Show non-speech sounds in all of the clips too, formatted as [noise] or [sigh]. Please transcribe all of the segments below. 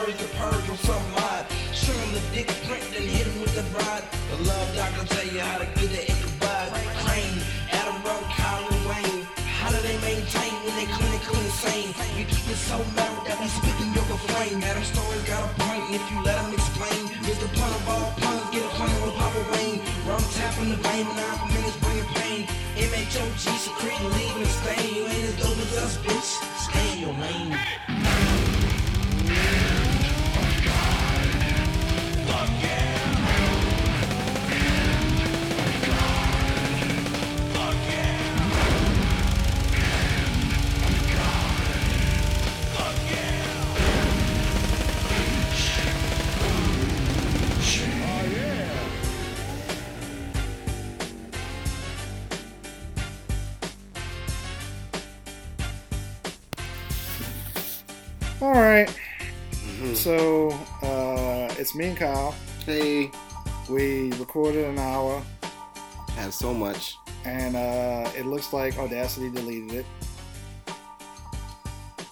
urge to purge from some mod. Show him the dick print, then hit him with the rod. The love doctor tell you how to get it in Ichabod. Crane, Adam Rowe, Colin Wayne. How do they maintain when they clinically insane? You keep it so mad that we speak in your refrain. Adam Story's got a point if you let him explain. It's the pun of all puns, get a point with Papa Wayne. Rum tapping the vein, nine minutes bringing pain. MHOG secreting, leaving a stain. You ain't as dope as us, bitch. Stay in your lane. All me and Kyle. Hey, We recorded an hour, had so much. and uh, it looks like Audacity deleted it.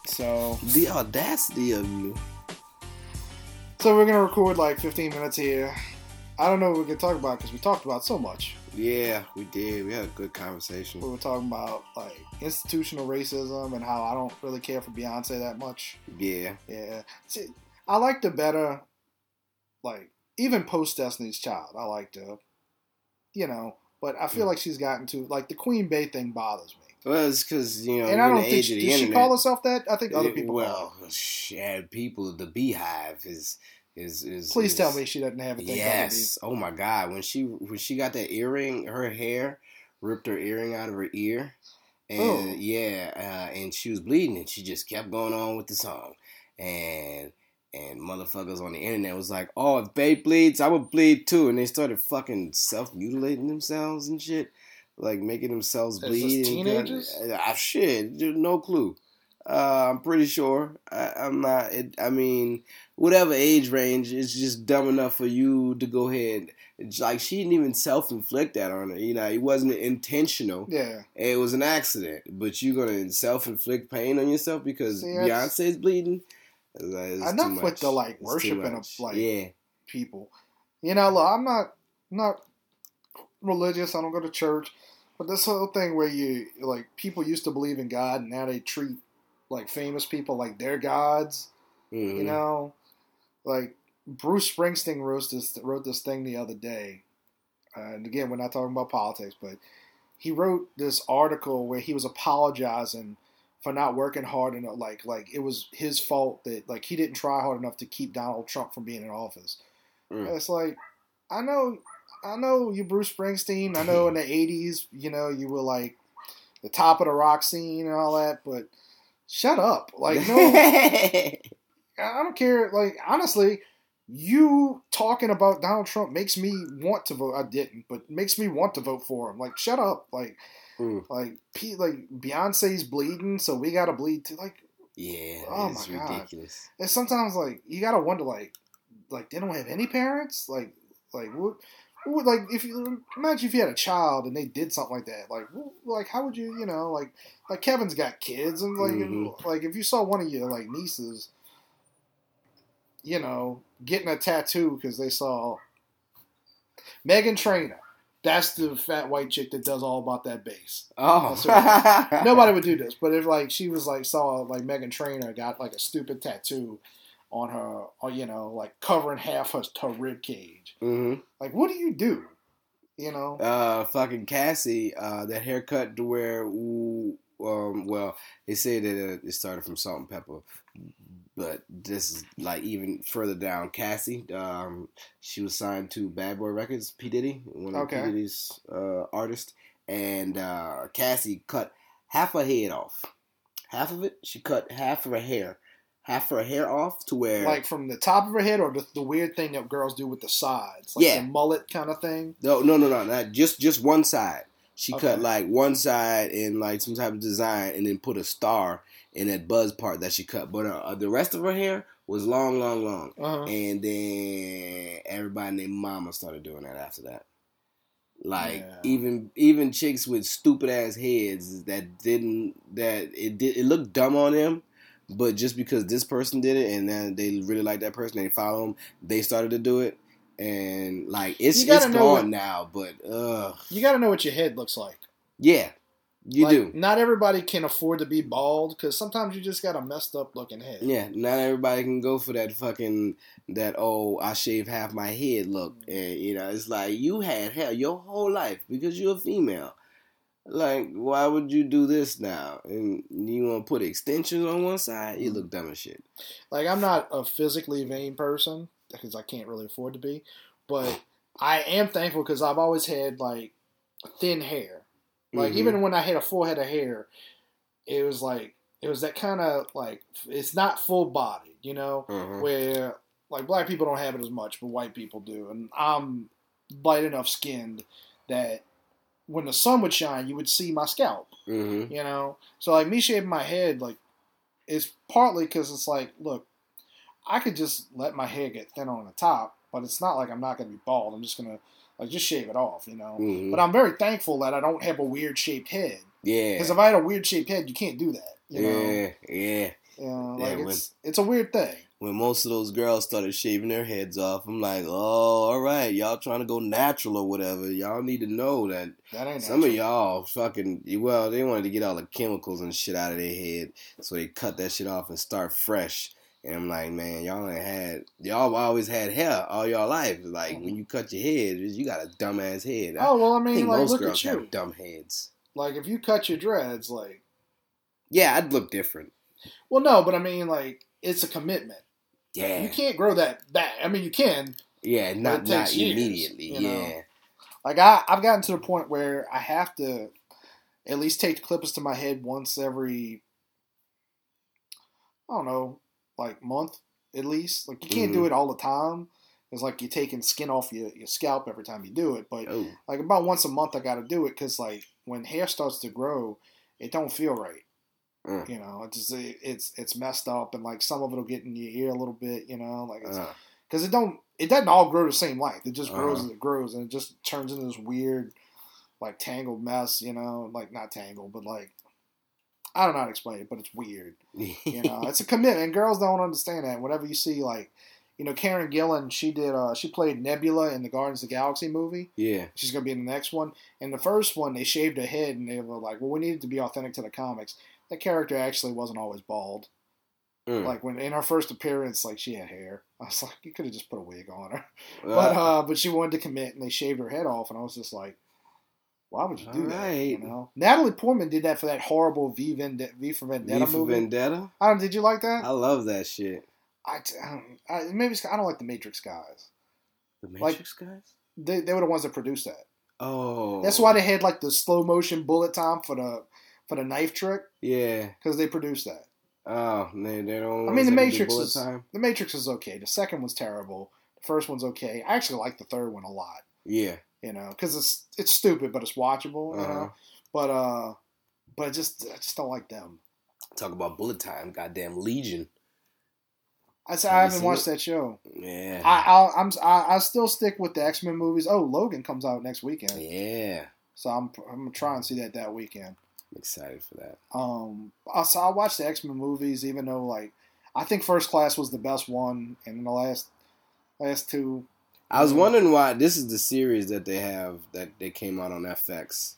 So, The audacity of you. so we're gonna record like 15 minutes here. I don't know what we can talk about because we talked about so much. Yeah, we did. We had a good conversation. We were talking about like institutional racism and how I don't really care for Beyonce that much. Yeah. Yeah, See, I liked her better. Like even post Destiny's Child, I liked her. You know, but I feel Mm. like she's gotten to like the Queen Bey thing bothers me. Well, it's because, you know, and I don't think she, did the she call herself that. I think other people. call well, shit, people, the beehive is. Is, is. Please is- tell me she doesn't have a thing. Yes. Oh my God. When she when she got that earring, her hair ripped her earring out of her ear, and Oh. yeah, uh, and she was bleeding, and she just kept going on with the song, and and motherfuckers on the internet was like, "Oh, if Babe bleeds, I would bleed too," and they started fucking self mutilating themselves and shit, like making themselves bleed. teenagers? Ah, shit, dude, no clue. Uh, I'm pretty sure. I, I'm not. It, I mean, whatever age range, it's just dumb enough for you to go ahead. It's like she didn't even self inflict that on her. You know, it wasn't intentional. Yeah, It was an accident. But you're gonna self inflict pain on yourself because See, Beyonce's bleeding. Like, it's too enough with the like It's worshiping of like yeah, people. You know, look, I'm not not religious. I don't go to church, but this whole thing where you like people used to believe in God and now they treat like famous people like they're gods. Mhm. You know, like Bruce Springsteen wrote this wrote this thing the other day, uh, and again, we're not talking about politics, but he wrote this article where he was apologizing for not working hard enough. Like, like it was his fault that like he didn't try hard enough to keep Donald Trump from being in office. Mm. It's like I know, I know you, Bruce Springsteen. I know in the '80s, you know, you were like the top of the rock scene and all that, but shut up. Like, no. [laughs] I don't care. Like honestly, you talking about Donald Trump makes me want to vote. I didn't, but makes me want to vote for him. Like shut up. Like Mm. like P, like Beyonce's bleeding, so we gotta bleed too. Like yeah, Oh it's my God. ridiculous. and sometimes like you gotta wonder like like they don't have any parents. Like like what. what Like if you imagine if you had a child and they did something like that, like wh- like how would you you know like like Kevin's got kids and like Mhm. like if you saw one of your like nieces you know, getting a tattoo because they saw Meghan Trainor. That's the fat white chick that does all about that bass. Oh, [laughs] Nobody would do this, but if like she was like saw like Meghan Trainor got like a stupid tattoo on her, or you know, like covering half her, her rib cage. hmm Like, what do you do? You know, uh, fucking Cassie, uh, that haircut to where, ooh, um, well, they say that uh, it started from Salt-N-Pepa, but this is like even further down. Cassie, um, she was signed to Bad Boy Records, P Diddy, one of Okay. P Diddy's uh, artists, and uh, Cassie cut half her head off, half of it. She cut half of her hair, half of her hair off to where, like from the top of her head, or the, the weird thing that girls do with the sides, like Yeah. the mullet kind of thing. No, no, no, no, not just just one side. She Okay. cut like one side in like some type of design, and then put a star in that buzz part that she cut. But uh, the rest of her hair was long, long, long. Uh-huh. And then everybody named Mama started doing that after that. Like Yeah. even even chicks with stupid ass heads that didn't that it did it looked dumb on them, but just because this person did it and then they really like that person, they follow them, they started to do it, and like it's know gone what- now. But uh, You got to know what your head looks like. yeah, You Like, do. Not everybody can afford to be bald because sometimes you just got a messed up looking head. Yeah, not everybody can go for that fucking that oh I shave half my head look, and you know it's like you had hair your whole life because you're a female. Like, why would you do this now? And you want to put extensions on one side? You look dumb as shit. Like I'm not a physically vain person because I can't really afford to be, but I am thankful because I've always had like thin hair. Like Mhm. even when I had a full head of hair, it was like it was that kind of like it's not full bodied, you know, Uh-huh. where like black people don't have it as much, but white people do, and I'm light enough skinned that when the sun would shine, you would see my scalp Mhm. you know so like me shaving my head like it's partly because it's like look i could just let my hair get thin on the top but it's not like i'm not going to be bald i'm just going to like just shave it off you know Mhm. but i'm very thankful that i don't have a weird shaped head Yeah. because if i had a weird shaped head you can't do that you know, yeah, yeah. you know Yeah, like when- it's it's a weird thing When most of those girls started shaving their heads off, I'm like, oh, all right, y'all trying to go natural or whatever. Y'all need to know that that ain't Some of y'all fucking well, they wanted to get all the chemicals and shit out of their head, so they cut that shit off and start fresh. And I'm like, man, y'all ain't had y'all always had hair all y'all life. Like when you cut your head, you got a dumbass head. I- oh well i I mean think like most look girls at you have dumb heads. like if you cut your dreads like Yeah, I'd look different. well no but i mean like it's a commitment Yeah, you can't grow that back i mean you can yeah, not not years, immediately. you know? yeah, Like I, I've gotten to the point where I have to at least take the clippers to my head once every, I don't know, like month at least. Like you can't do Mhm. it all the time. It's like you're taking skin off your, your scalp every time you do it. But oh, like about once a month, I got to do it because like when hair starts to grow, it don't feel right. Mm. You know, it's just, it, it's it's messed up, and like some of it'll get in your ear a little bit. You know, like it's uh, because it don't it doesn't all grow the same length. It just grows Uh-huh. as it grows, and it just turns into this weird, like tangled mess. You know, like not tangled, but like I don't know how to explain it, but it's weird. You know, it's a [laughs] commitment. And girls don't understand that. Whatever you see, like you know, Karen Gillan, she did uh she played Nebula in the Guardians of the Galaxy movie. yeah, She's gonna be in the next one. In the first one, they shaved her head, and they were like, "Well, we needed to be authentic to the comics." That character actually wasn't always bald. Mm. Like when in her first appearance, like she had hair. I was like, you could have just put a wig on her. Uh, But uh, but she wanted to commit, and they shaved her head off, and I was just like, why would you do that? You know, Natalie Portman did that for that horrible V, Vende- v for Vendetta V for movie. Vendetta. I don't, did you like that? I love that shit. I, I, don't, I maybe it's, I don't like the Matrix guys. The Like- Matrix guys. They, they were the ones that produced that. Oh, That's why they had like the slow motion bullet time for the for the knife trick Yeah. because they produced that. Oh, man, they don't. I mean, the Matrix is the Matrix is okay. The second one's terrible. The first one's okay. I actually like the third one a lot. Yeah. You know, because it's it's stupid, but it's watchable. You Uh-huh. know, but uh, but I just I just don't like them. Talk about bullet time. Goddamn Legion. I, s- Have I haven't watched it? that show. Yeah. I I'll, I'm I, I still stick with the X Men movies. Oh, Logan comes out next weekend, yeah. so I'm I'm gonna try and see that that weekend. I'm excited for that. Um, I- so I watch the X Men movies, even though like I think First Class was the best one, and the last last two. I was wondering why this is the series that they have that they came out on FX.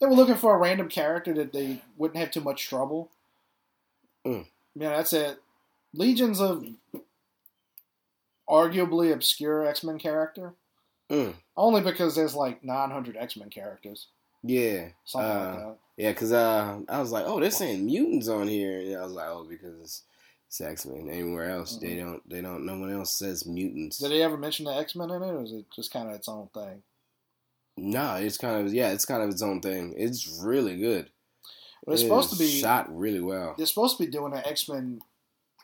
They were looking for a random character that they wouldn't have too much trouble. Mm. Yeah, that's it. Legion's of arguably obscure X Men character, Mm. only because there's like 900 X Men characters, Yeah. something Uh, like that. Yeah, because uh, I was like, oh, they're saying mutants on here. And I was like, oh, because it's, it's X Men. Anywhere else, they mm-hmm. don't. They don't. No one else says mutants. Did they ever mention the X Men in it, or is it just kind of its own thing? No, it's kind of yeah, it's kind of its own thing. It's really good. It's It supposed to be shot really well. They're supposed to be doing an X Men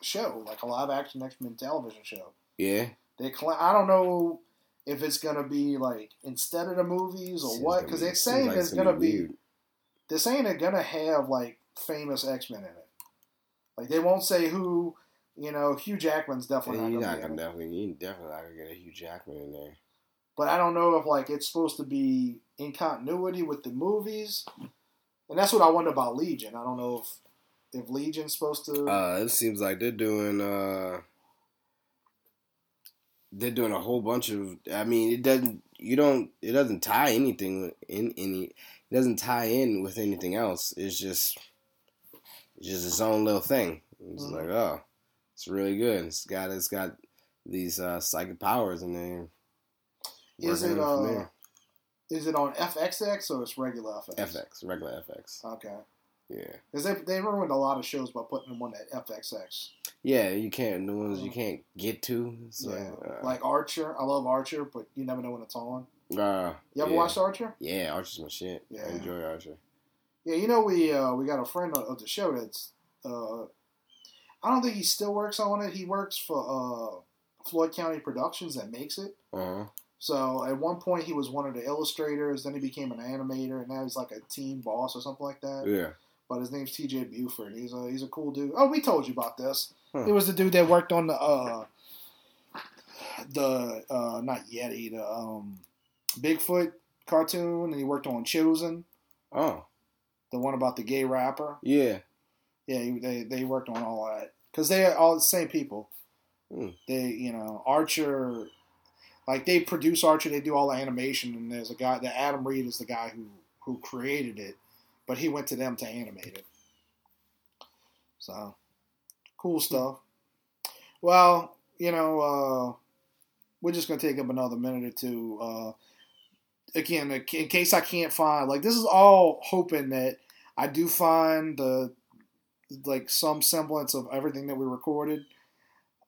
show, like a live action X Men television show. Yeah, They, cl- I don't know if it's gonna be like instead of the movies or Seems what, because be- they're saying like it's gonna be weird. they're saying they're gonna have like famous X Men in it. Like they won't say who. You know, Hugh Jackman's definitely Yeah, not you're not be gonna in definitely, you definitely not gonna get a Hugh Jackman in there. But I don't know if like it's supposed to be in continuity with the movies, and that's what I wonder about Legion. I don't know if if Legion's supposed to. Uh, it seems like they're doing uh, they're doing a whole bunch of. I mean, it doesn't. You don't. It doesn't tie anything in any. it doesn't tie in with anything else. It's just it's just its own little thing. It's Mhm. like oh, it's really good. It's got it's got these uh, psychic powers and then Is it uh, there. is it on FXX or it's regular FX? FX regular FX? Okay. Yeah, Because they they ruined a lot of shows by putting them on that FXX. yeah. You can't the ones you Mm. can't get to. It's yeah. like, uh, like Archer. I love Archer, but you never know when it's on. uh, You ever yeah. watched Archer? Yeah, Archer's my shit. Yeah. I enjoy Archer. Yeah, you know we uh, we got a friend of of the show that's uh, I don't think he still works on it. He works for uh, Floyd County Productions that makes it. Uh huh. So at one point he was one of the illustrators, then he became an animator, and now he's like a team boss or something like that. Yeah. But his name's T.J. Buford. He's a he's a cool dude. Oh, we told you about this. Huh. He was the dude that worked on the uh the uh not Yeti the um Bigfoot cartoon, and he worked on Chozen, Oh, the one about the gay rapper. yeah. Yeah, they they worked on all that because they're all the same people. Hmm. They you know Archer, like they produce Archer. They do all the animation, and there's a guy. The Adam Reed is the guy who who created it, but he went to them to animate it. So cool stuff. Well, you know, uh, we're just gonna take up another minute or two. Uh, again, in case I can't find, like, this is all hoping that I do find the like some semblance of everything that we recorded.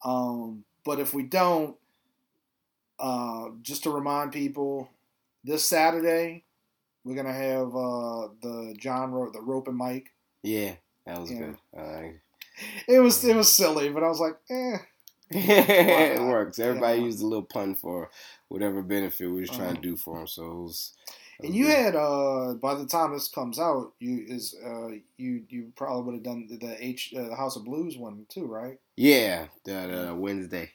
Um, but if we don't, uh, just to remind people, this Saturday we're gonna have uh, the John Ro- the rope and Mike. Yeah, that was Yeah. good. Uh, It was it was silly, but I was like, eh. [laughs] it works. Everybody Yeah. used a little pun for whatever benefit we was trying Uh-huh. to do for them. So was. And you good. had uh by the time this comes out, you is uh you you probably would have done the, H uh, the House of Blues one too, right? yeah that uh, Wednesday.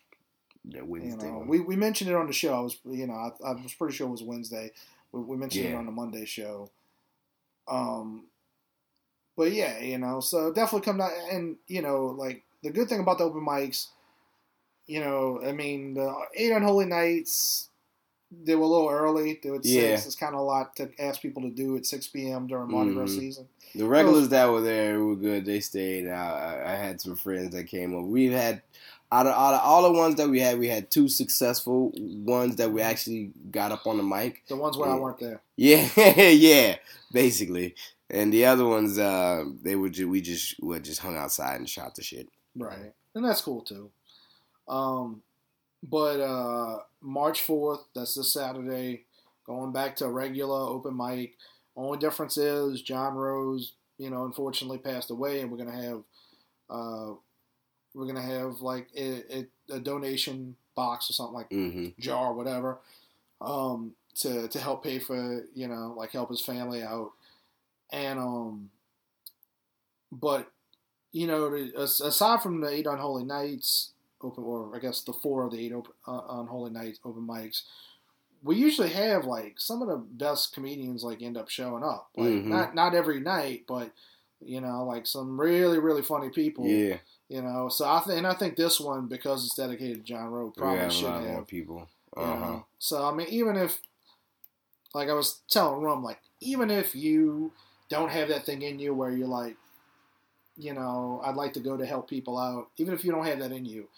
You Wednesday know, one. we, we mentioned it on the show. I was you know I, I was pretty sure it was Wednesday. We, we mentioned it on the Monday show. Um, but yeah, you know, so definitely come down and you know like the good thing about the open mics, you know, I mean the eight unholy nights. They were a little early. They were at Yeah. six. It's kind of a lot to ask people to do at six p.m. during Mardi Gras Mhm. season. The regulars that were there were good. They stayed. I, I, had some friends that came over. We've had out of, out of all the ones that we had, we had two successful ones that we actually got up on the mic. The ones where I weren't there. Yeah, [laughs] yeah, basically. And the other ones, uh, they were ju- we just we just hung outside and shot the shit. Right. And that's cool too. Um, but uh, March 4th, that's this Saturday, going back to a regular open mic. Only difference is John Rose, you know, unfortunately passed away, and we're gonna have, uh, we're gonna have like a, a, a donation box or something like hmm jar, whatever, um, to to help pay for you know like help his family out, and um, but you know aside from the eight unholy nights open, or I guess the four of the eight open, uh, unholy nights open mics, we usually have like some of the best comedians like end up showing up, like Mhm. not not every night, but you know like some really really funny people. Yeah, You know, so I think, and I think this one because it's dedicated to John Rowe we probably a should lot have. more people. you Uh huh. know. So I mean, even if, like I was telling Rum, like even if you don't have that thing in you where you're like, you know, I'd like to go to help people out. Even if you don't have that in you,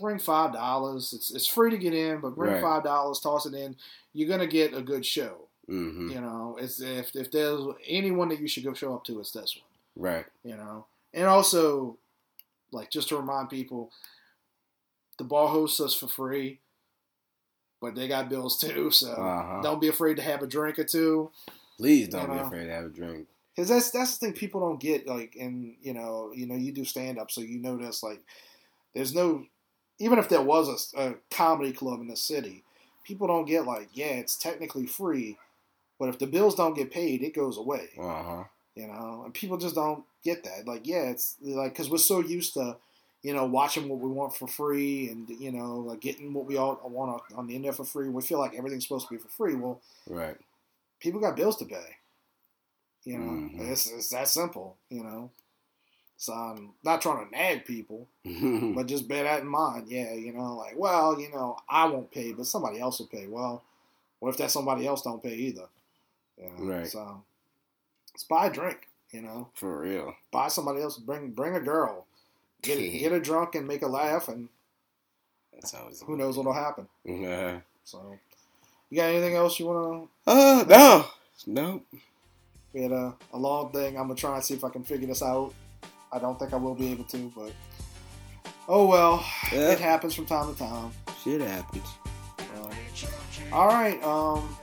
bring five dollars. It's it's free to get in, but bring Right. five dollars, toss it in. You're gonna get a good show. hmm You know, it's if if there's anyone that you should go show up to, it's this one Right. you know. And also, like just to remind people, the bar hosts us for free, but they got bills too. So Uh-huh. don't be afraid to have a drink or two, Please don't You be afraid to have a drink. Because that's that's the thing people don't get. Like, and you know, you know, you do stand up, so you know this. Like, there's no, even if there was a, a comedy club in the city, people don't get like, yeah, it's technically free, but if the bills don't get paid, it goes away. Uh huh. you know and people just don't get that like yeah it's like because we're so used to you know watching what we want for free and you know like getting what we all want on the internet for free we feel like everything's supposed to be for free well Right. people got bills to pay you know Mhm. it's, it's that simple you know so i'm not trying to nag people Mm-hmm. [laughs] but just bear that in mind yeah you know like well you know i won't pay but somebody else will pay well what if that somebody else don't pay either Yeah. Right. So let's buy a drink. You know, For real. buy somebody else. Bring bring a girl. Get Yeah. [laughs] get her drunk and make her laugh, and That's always. who knows what'll happen. Uh, [laughs] So, you got anything else you want to? uh no, no. We had a, a long thing. I'm gonna try and see if I can figure this out. I don't think I will be able to, but oh well. Yeah. It happens from time to time. Shit happens. Uh, all right. Um,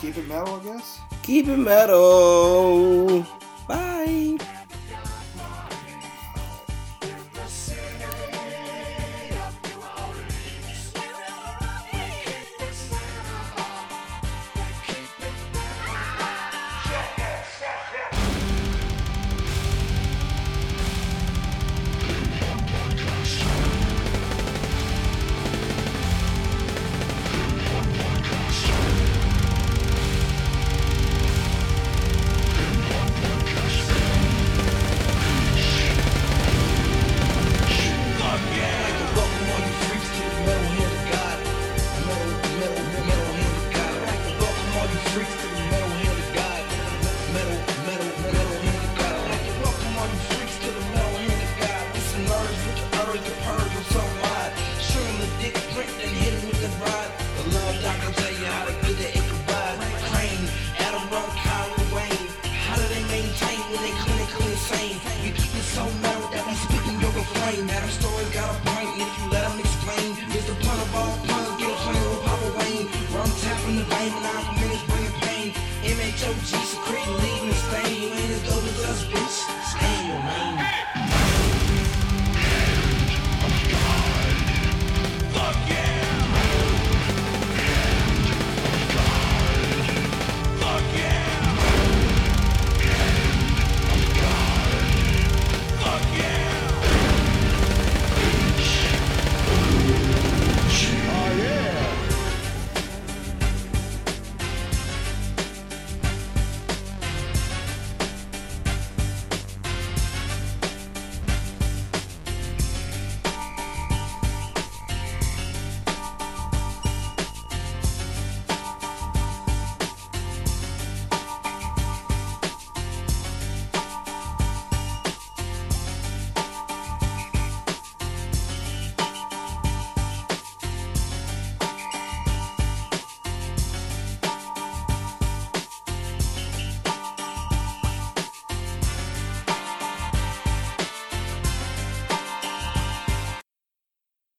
keep it metal, I guess. Keep it metal. Bye. M-H-O-G